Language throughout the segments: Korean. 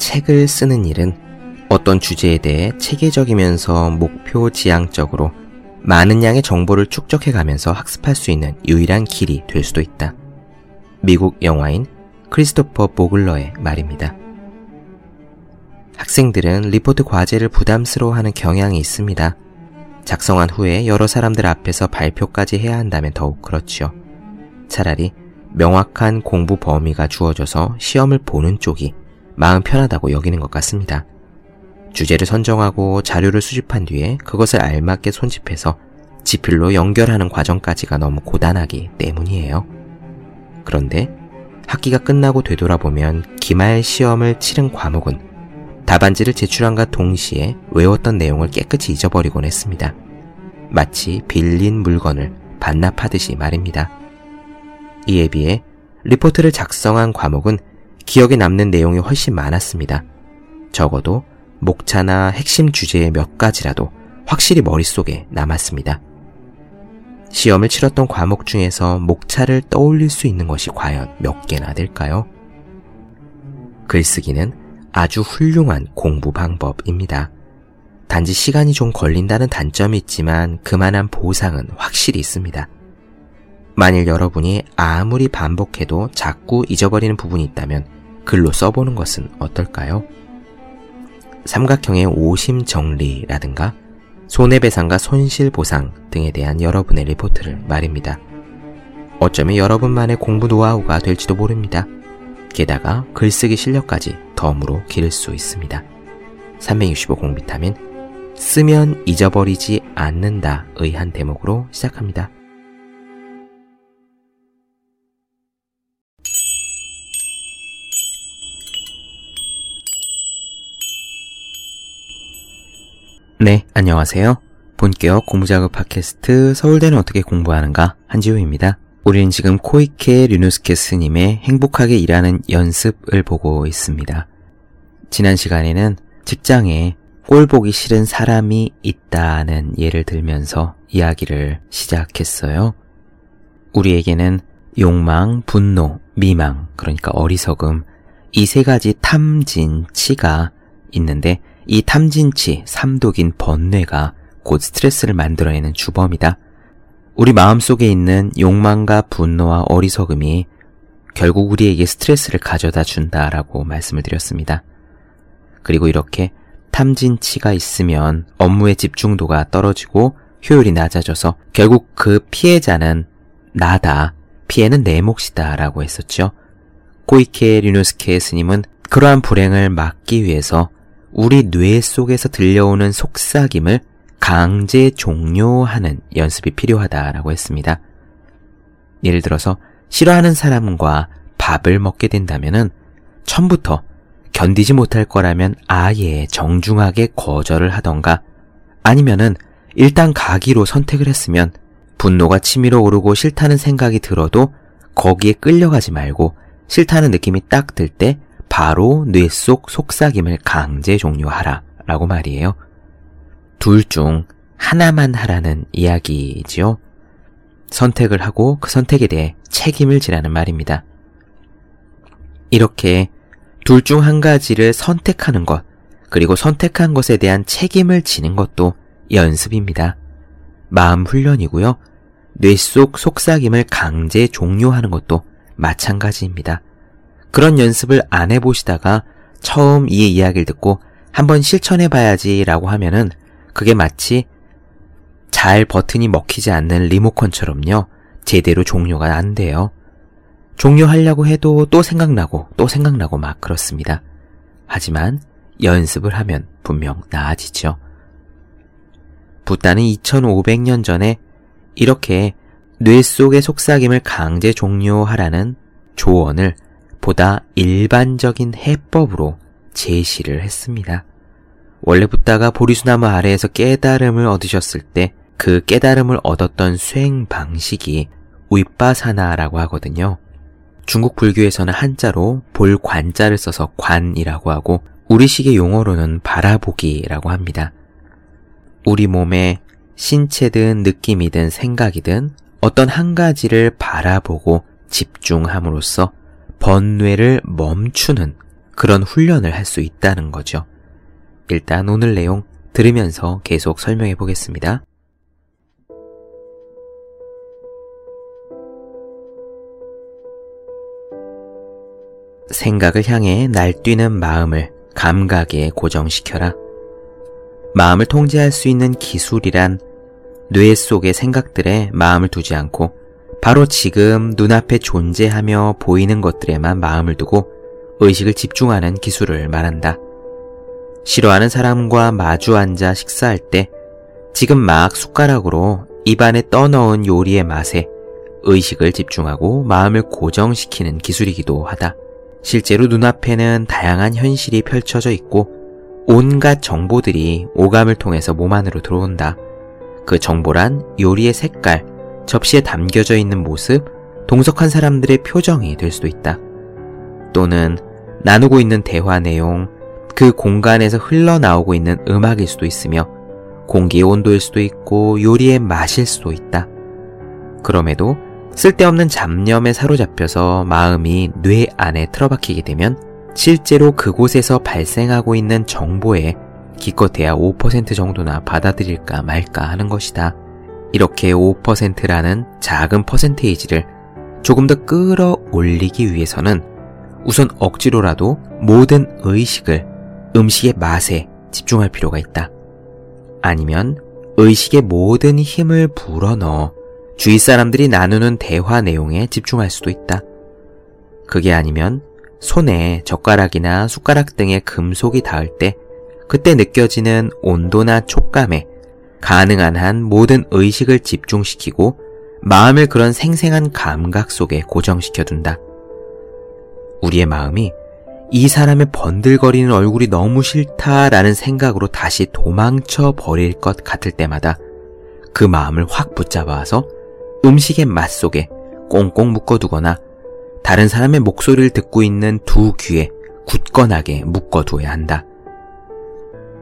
책을 쓰는 일은 어떤 주제에 대해 체계적이면서 목표 지향적으로 많은 양의 정보를 축적해 가면서 학습할 수 있는 유일한 길이 될 수도 있다. 미국 영화인 크리스토퍼 보글러의 말입니다. 학생들은 리포트 과제를 부담스러워하는 경향이 있습니다. 작성한 후에 여러 사람들 앞에서 발표까지 해야 한다면 더욱 그렇지요. 차라리 명확한 공부 범위가 주어져서 시험을 보는 쪽이 마음 편하다고 여기는 것 같습니다. 주제를 선정하고 자료를 수집한 뒤에 그것을 알맞게 손집해서 지필로 연결하는 과정까지가 너무 고단하기 때문이에요. 그런데 학기가 끝나고 되돌아보면 기말 시험을 치른 과목은 답안지를 제출한과 동시에 외웠던 내용을 깨끗이 잊어버리곤 했습니다. 마치 빌린 물건을 반납하듯이 말입니다. 이에 비해 리포트를 작성한 과목은 기억에 남는 내용이 훨씬 많았습니다. 적어도 목차나 핵심 주제의 몇 가지라도 확실히 머릿속에 남았습니다. 시험을 치렀던 과목 중에서 목차를 떠올릴 수 있는 것이 과연 몇 개나 될까요? 글쓰기는 아주 훌륭한 공부 방법입니다. 단지 시간이 좀 걸린다는 단점이 있지만 그만한 보상은 확실히 있습니다. 만일 여러분이 아무리 반복해도 자꾸 잊어버리는 부분이 있다면 글로 써보는 것은 어떨까요? 삼각형의 오심 정리라든가 손해배상과 손실보상 등에 대한 여러분의 리포트를 말입니다. 어쩌면 여러분만의 공부 노하우가 될지도 모릅니다. 게다가 글쓰기 실력까지 덤으로 기를 수 있습니다. 365 공비타민 쓰면 잊어버리지 않는다의 한 대목으로 시작합니다. 네, 안녕하세요. 본격 공부작업 팟캐스트 서울대는 어떻게 공부하는가 한지우입니다. 우리는 지금 코이케 류누스케 스님의 행복하게 일하는 연습을 보고 있습니다. 지난 시간에는 직장에 꼴 보기 싫은 사람이 있다는 예를 들면서 이야기를 시작했어요. 우리에게는 욕망, 분노, 미망, 그러니까 어리석음, 이 세 가지 탐진치가 있는데 이 탐진치, 삼독인 번뇌가 곧 스트레스를 만들어내는 주범이다. 우리 마음속에 있는 욕망과 분노와 어리석음이 결국 우리에게 스트레스를 가져다 준다라고 말씀을 드렸습니다. 그리고 이렇게 탐진치가 있으면 업무의 집중도가 떨어지고 효율이 낮아져서 결국 그 피해자는 나다, 피해는 내 몫이다 라고 했었죠. 고이케 류노스케 스님은 그러한 불행을 막기 위해서 우리 뇌 속에서 들려오는 속삭임을 강제 종료하는 연습이 필요하다라고 했습니다. 예를 들어서 싫어하는 사람과 밥을 먹게 된다면은 처음부터 견디지 못할 거라면 아예 정중하게 거절을 하던가 아니면은 일단 가기로 선택을 했으면 분노가 치밀어 오르고 싫다는 생각이 들어도 거기에 끌려가지 말고 싫다는 느낌이 딱 들 때 바로 뇌 속 속삭임을 강제 종료하라 라고 말이에요. 둘 중 하나만 하라는 이야기지요. 선택을 하고 그 선택에 대해 책임을 지라는 말입니다. 이렇게 둘 중 한 가지를 선택하는 것, 그리고 선택한 것에 대한 책임을 지는 것도 연습입니다. 마음 훈련이고요. 뇌 속 속삭임을 강제 종료하는 것도 마찬가지입니다. 그런 연습을 안 해보시다가 처음 이 이야기를 듣고 한번 실천해봐야지 라고 하면은 그게 마치 잘 버튼이 먹히지 않는 리모컨처럼요. 제대로 종료가 안 돼요. 종료하려고 해도 또 생각나고 또 생각나고 막 그렇습니다. 하지만 연습을 하면 분명 나아지죠. 부다는 2500년 전에 이렇게 뇌 속의 속삭임을 강제 종료하라는 조언을 보다 일반적인 해법으로 제시를 했습니다. 원래 붓다가 보리수나무 아래에서 깨달음을 얻으셨을 때 그 깨달음을 얻었던 수행 방식이 윗바사나라고 하거든요. 중국 불교에서는 한자로 볼 관자를 써서 관이라고 하고 우리식의 용어로는 바라보기라고 합니다. 우리 몸의 신체든 느낌이든 생각이든 어떤 한 가지를 바라보고 집중함으로써 번뇌를 멈추는 그런 훈련을 할 수 있다는 거죠. 일단 오늘 내용 들으면서 계속 설명해 보겠습니다. 생각을 향해 날뛰는 마음을 감각에 고정시켜라. 마음을 통제할 수 있는 기술이란 뇌 속의 생각들에 마음을 두지 않고 바로 지금 눈앞에 존재하며 보이는 것들에만 마음을 두고 의식을 집중하는 기술을 말한다. 싫어하는 사람과 마주 앉아 식사할 때 지금 막 숟가락으로 입안에 떠넣은 요리의 맛에 의식을 집중하고 마음을 고정시키는 기술이기도 하다. 실제로 눈앞에는 다양한 현실이 펼쳐져 있고 온갖 정보들이 오감을 통해서 몸 안으로 들어온다. 그 정보란 요리의 색깔, 접시에 담겨져 있는 모습, 동석한 사람들의 표정이 될 수도 있다. 또는 나누고 있는 대화 내용, 그 공간에서 흘러나오고 있는 음악일 수도 있으며 공기의 온도일 수도 있고 요리의 맛일 수도 있다. 그럼에도 쓸데없는 잡념에 사로잡혀서 마음이 뇌 안에 틀어박히게 되면 실제로 그곳에서 발생하고 있는 정보에 기껏해야 5% 정도나 받아들일까 말까 하는 것이다. 이렇게 5%라는 작은 퍼센테이지를 조금 더 끌어올리기 위해서는 우선 억지로라도 모든 의식을 음식의 맛에 집중할 필요가 있다. 아니면 의식의 모든 힘을 불어넣어 주위 사람들이 나누는 대화 내용에 집중할 수도 있다. 그게 아니면 손에 젓가락이나 숟가락 등의 금속이 닿을 때 그때 느껴지는 온도나 촉감에 가능한 한 모든 의식을 집중시키고 마음을 그런 생생한 감각 속에 고정시켜둔다. 우리의 마음이 이 사람의 번들거리는 얼굴이 너무 싫다라는 생각으로 다시 도망쳐 버릴 것 같을 때마다 그 마음을 확 붙잡아서 음식의 맛 속에 꽁꽁 묶어두거나 다른 사람의 목소리를 듣고 있는 두 귀에 굳건하게 묶어두어야 한다.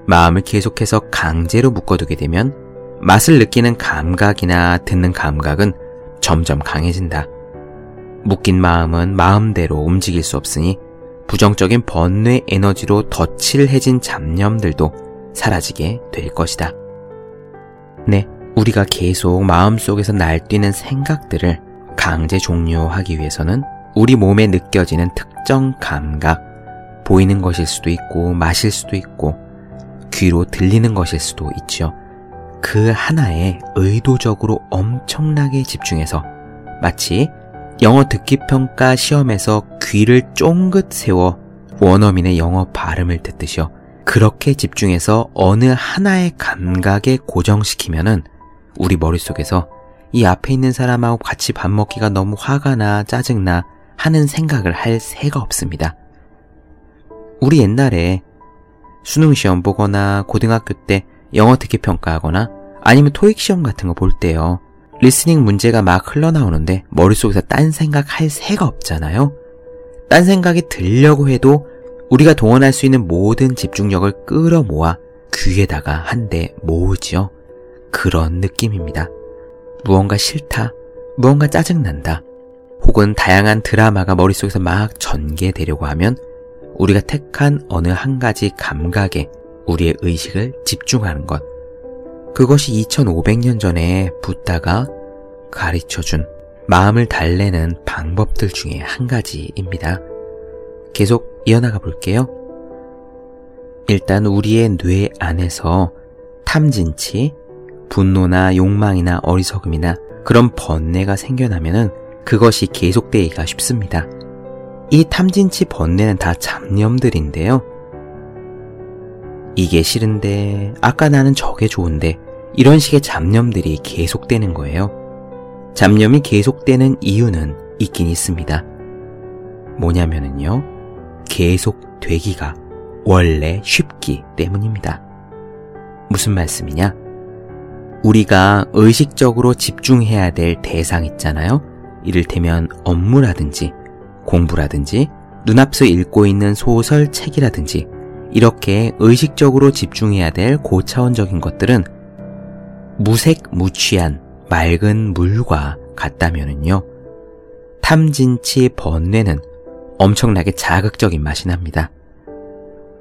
마음을 계속해서 강제로 묶어두게 되면 맛을 느끼는 감각이나 듣는 감각은 점점 강해진다. 묶인 마음은 마음대로 움직일 수 없으니 부정적인 번뇌 에너지로 덧칠해진 잡념들도 사라지게 될 것이다. 네, 우리가 계속 마음속에서 날뛰는 생각들을 강제 종료하기 위해서는 우리 몸에 느껴지는 특정 감각, 보이는 것일 수도 있고, 마실 수도 있고, 귀로 들리는 것일 수도 있죠. 그 하나에 의도적으로 엄청나게 집중해서 마치 영어 듣기 평가 시험에서 귀를 쫑긋 세워 원어민의 영어 발음을 듣듯이요. 그렇게 집중해서 어느 하나의 감각에 고정시키면은 우리 머릿속에서 이 앞에 있는 사람하고 같이 밥 먹기가 너무 화가 나, 짜증나 하는 생각을 할 새가 없습니다. 우리 옛날에 수능 시험 보거나 고등학교 때 영어 듣기 평가하거나 아니면 토익 시험 같은 거 볼 때요. 리스닝 문제가 막 흘러나오는데 머릿속에서 딴 생각 할 새가 없잖아요. 딴 생각이 들려고 해도 우리가 동원할 수 있는 모든 집중력을 끌어모아 귀에다가 한 대 모으지요. 그런 느낌입니다. 무언가 싫다, 무언가 짜증난다, 혹은 다양한 드라마가 머릿속에서 막 전개되려고 하면 우리가 택한 어느 한 가지 감각에 우리의 의식을 집중하는 것. 그것이 2500년 전에 부다가 가르쳐준 마음을 달래는 방법들 중에 한 가지입니다. 계속 이어나가 볼게요. 일단 우리의 뇌 안에서 탐진치, 분노나 욕망이나 어리석음이나 그런 번뇌가 생겨나면은 그것이 계속되기가 쉽습니다. 이 탐진치 번뇌는 다 잡념들인데요. 이게 싫은데, 아까 나는 저게 좋은데, 이런 식의 잡념들이 계속되는 거예요. 잡념이 계속되는 이유는 있긴 있습니다. 뭐냐면은요, 계속 되기가 원래 쉽기 때문입니다. 무슨 말씀이냐? 우리가 의식적으로 집중해야 될 대상 있잖아요. 이를테면 업무라든지 공부라든지 눈앞서 읽고 있는 소설 책이라든지 이렇게 의식적으로 집중해야 될 고차원적인 것들은 무색 무취한 맑은 물과 같다면은요. 탐진치 번뇌는 엄청나게 자극적인 맛이 납니다.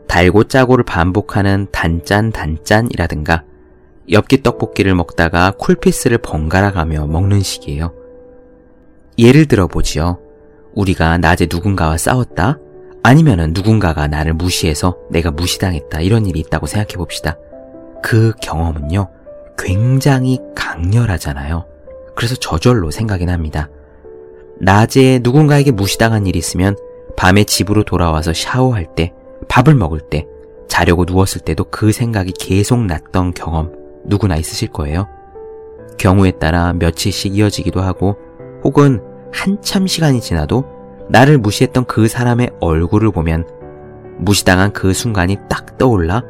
달고 짜고를 반복하는 단짠 단짠이라든가 엽기 떡볶이를 먹다가 쿨피스를 번갈아 가며 먹는 식이에요. 예를 들어 보지요. 우리가 낮에 누군가와 싸웠다? 아니면은 누군가가 나를 무시해서 내가 무시당했다. 이런 일이 있다고 생각해 봅시다. 그 경험은요, 굉장히 강렬하잖아요. 그래서 저절로 생각이 납니다. 낮에 누군가에게 무시당한 일이 있으면 밤에 집으로 돌아와서 샤워할 때, 밥을 먹을 때, 자려고 누웠을 때도 그 생각이 계속 났던 경험 누구나 있으실 거예요. 경우에 따라 며칠씩 이어지기도 하고 혹은 한참 시간이 지나도 나를 무시했던 그 사람의 얼굴을 보면 무시당한 그 순간이 딱 떠올라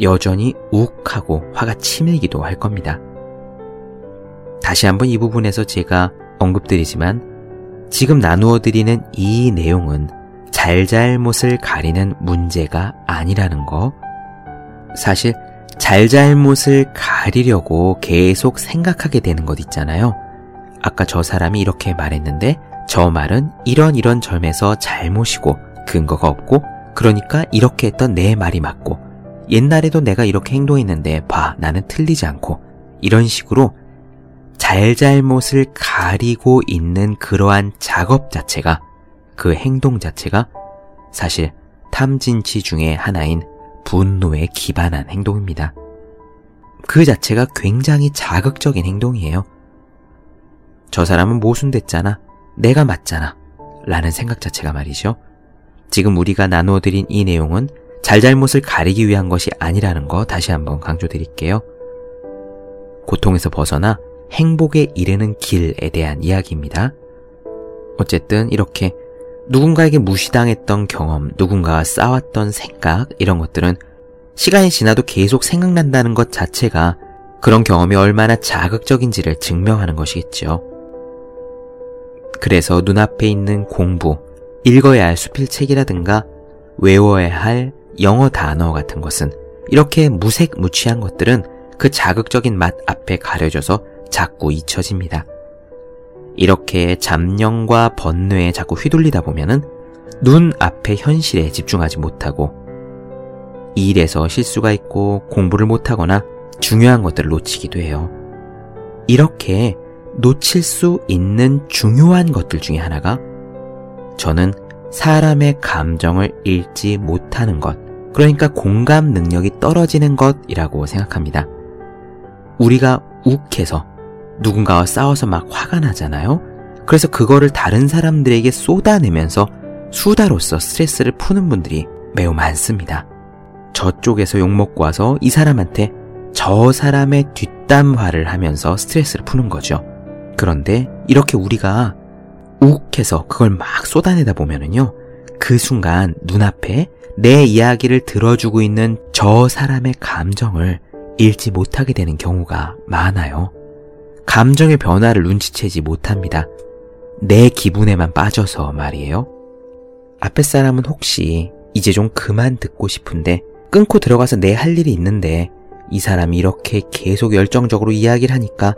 여전히 욱하고 화가 치밀기도 할 겁니다. 다시 한번 이 부분에서 제가 언급드리지만 지금 나누어 드리는 이 내용은 잘잘못을 가리는 문제가 아니라는 거. 사실 잘잘못을 가리려고 계속 생각하게 되는 것 있잖아요. 아까 저 사람이 이렇게 말했는데 저 말은 이런 이런 점에서 잘못이고 근거가 없고 그러니까 이렇게 했던 내 말이 맞고 옛날에도 내가 이렇게 행동했는데 봐 나는 틀리지 않고 이런 식으로 잘잘못을 가리고 있는 그러한 작업 자체가 그 행동 자체가 사실 탐진치 중의 하나인 분노에 기반한 행동입니다. 그 자체가 굉장히 자극적인 행동이에요. 저 사람은 모순됐잖아. 내가 맞잖아. 라는 생각 자체가 말이죠. 지금 우리가 나누어 드린 이 내용은 잘잘못을 가리기 위한 것이 아니라는 거 다시 한번 강조드릴게요. 고통에서 벗어나 행복에 이르는 길에 대한 이야기입니다. 어쨌든 이렇게 누군가에게 무시당했던 경험, 누군가와 싸웠던 생각, 이런 것들은 시간이 지나도 계속 생각난다는 것 자체가 그런 경험이 얼마나 자극적인지를 증명하는 것이겠죠. 그래서 눈앞에 있는 공부, 읽어야 할 수필책이라든가 외워야 할 영어 단어 같은 것은 이렇게 무색무취한 것들은 그 자극적인 맛 앞에 가려져서 자꾸 잊혀집니다. 이렇게 잡념과 번뇌에 자꾸 휘둘리다 보면은 눈 앞의 현실에 집중하지 못하고 일에서 실수가 있고 공부를 못하거나 중요한 것들을 놓치기도 해요. 이렇게 놓칠 수 있는 중요한 것들 중에 하나가 저는 사람의 감정을 읽지 못하는 것, 그러니까 공감 능력이 떨어지는 것이라고 생각합니다. 우리가 욱해서 누군가와 싸워서 막 화가 나잖아요? 그래서 그거를 다른 사람들에게 쏟아내면서 수다로서 스트레스를 푸는 분들이 매우 많습니다. 저쪽에서 욕먹고 와서 이 사람한테 저 사람의 뒷담화를 하면서 스트레스를 푸는 거죠. 그런데 이렇게 우리가 욱해서 그걸 막 쏟아내다 보면은요, 그 순간 눈앞에 내 이야기를 들어주고 있는 저 사람의 감정을 읽지 못하게 되는 경우가 많아요. 감정의 변화를 눈치채지 못합니다. 내 기분에만 빠져서 말이에요. 앞에 사람은 혹시 이제 좀 그만 듣고 싶은데 끊고 들어가서 내 할 일이 있는데 이 사람이 이렇게 계속 열정적으로 이야기를 하니까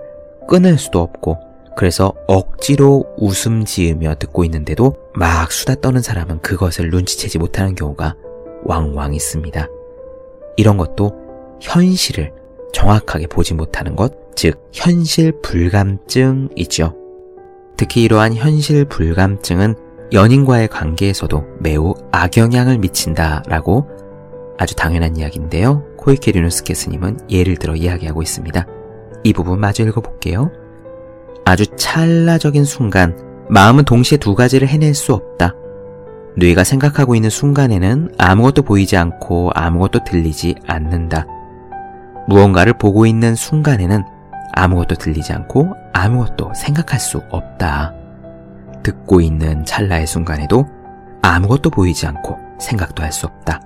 끊을 수도 없고 그래서 억지로 웃음 지으며 듣고 있는데도 막 수다 떠는 사람은 그것을 눈치채지 못하는 경우가 왕왕 있습니다. 이런 것도 현실을 정확하게 보지 못하는 것, 즉, 현실 불감증이죠. 특히 이러한 현실 불감증은 연인과의 관계에서도 매우 악영향을 미친다라고 아주 당연한 이야기인데요. 코이케 류누스케 스님은 예를 들어 이야기하고 있습니다. 이 부분 마저 읽어볼게요. 아주 찰나적인 순간, 마음은 동시에 두 가지를 해낼 수 없다. 뇌가 생각하고 있는 순간에는 아무것도 보이지 않고 아무것도 들리지 않는다. 무언가를 보고 있는 순간에는 아무것도 들리지 않고 아무것도 생각할 수 없다. 듣고 있는 찰나의 순간에도 아무것도 보이지 않고 생각도 할 수 없다.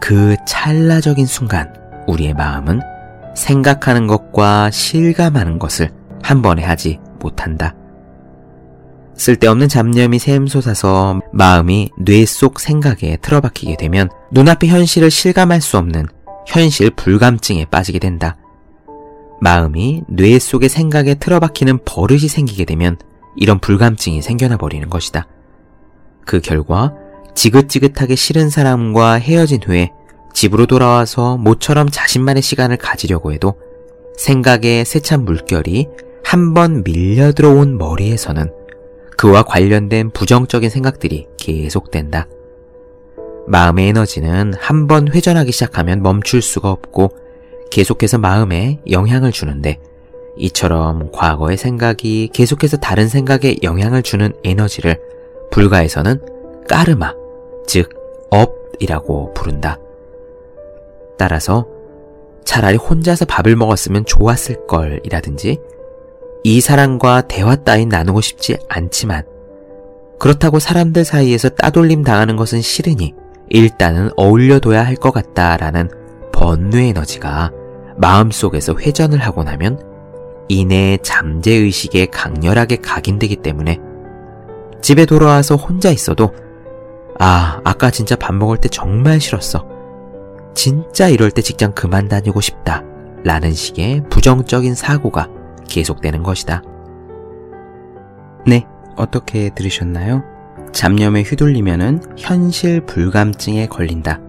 그 찰나적인 순간 우리의 마음은 생각하는 것과 실감하는 것을 한 번에 하지 못한다. 쓸데없는 잡념이 샘솟아서 마음이 뇌 속 생각에 틀어박히게 되면 눈앞의 현실을 실감할 수 없는 현실 불감증에 빠지게 된다. 마음이 뇌 속의 생각에 틀어박히는 버릇이 생기게 되면 이런 불감증이 생겨나 버리는 것이다. 그 결과 지긋지긋하게 싫은 사람과 헤어진 후에 집으로 돌아와서 모처럼 자신만의 시간을 가지려고 해도 생각에 세찬 물결이 한 번 밀려 들어온 머리에서는 그와 관련된 부정적인 생각들이 계속된다. 마음의 에너지는 한 번 회전하기 시작하면 멈출 수가 없고 계속해서 마음에 영향을 주는데 이처럼 과거의 생각이 계속해서 다른 생각에 영향을 주는 에너지를 불가에서는 까르마, 즉 업이라고 부른다. 따라서 차라리 혼자서 밥을 먹었으면 좋았을 걸이라든지 이 사람과 대화 따윈 나누고 싶지 않지만 그렇다고 사람들 사이에서 따돌림 당하는 것은 싫으니 일단은 어울려둬야 할 것 같다라는 번뇌 에너지가 마음속에서 회전을 하고 나면 이내 잠재의식에 강렬하게 각인되기 때문에 집에 돌아와서 혼자 있어도 아, 아까 진짜 밥 먹을 때 정말 싫었어. 진짜 이럴 때 직장 그만 다니고 싶다. 라는 식의 부정적인 사고가 계속되는 것이다. 네, 어떻게 들으셨나요? 잡념에 휘둘리면은 현실 불감증에 걸린다.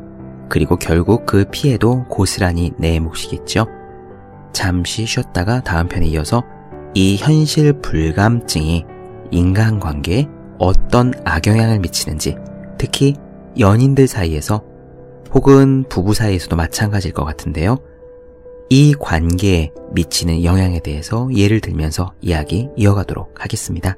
그리고 결국 그 피해도 고스란히 내 몫이겠죠. 잠시 쉬었다가 다음 편에 이어서 이 현실 불감증이 인간관계에 어떤 악영향을 미치는지, 특히 연인들 사이에서 혹은 부부 사이에서도 마찬가지일 것 같은데요. 이 관계에 미치는 영향에 대해서 예를 들면서 이야기 이어가도록 하겠습니다.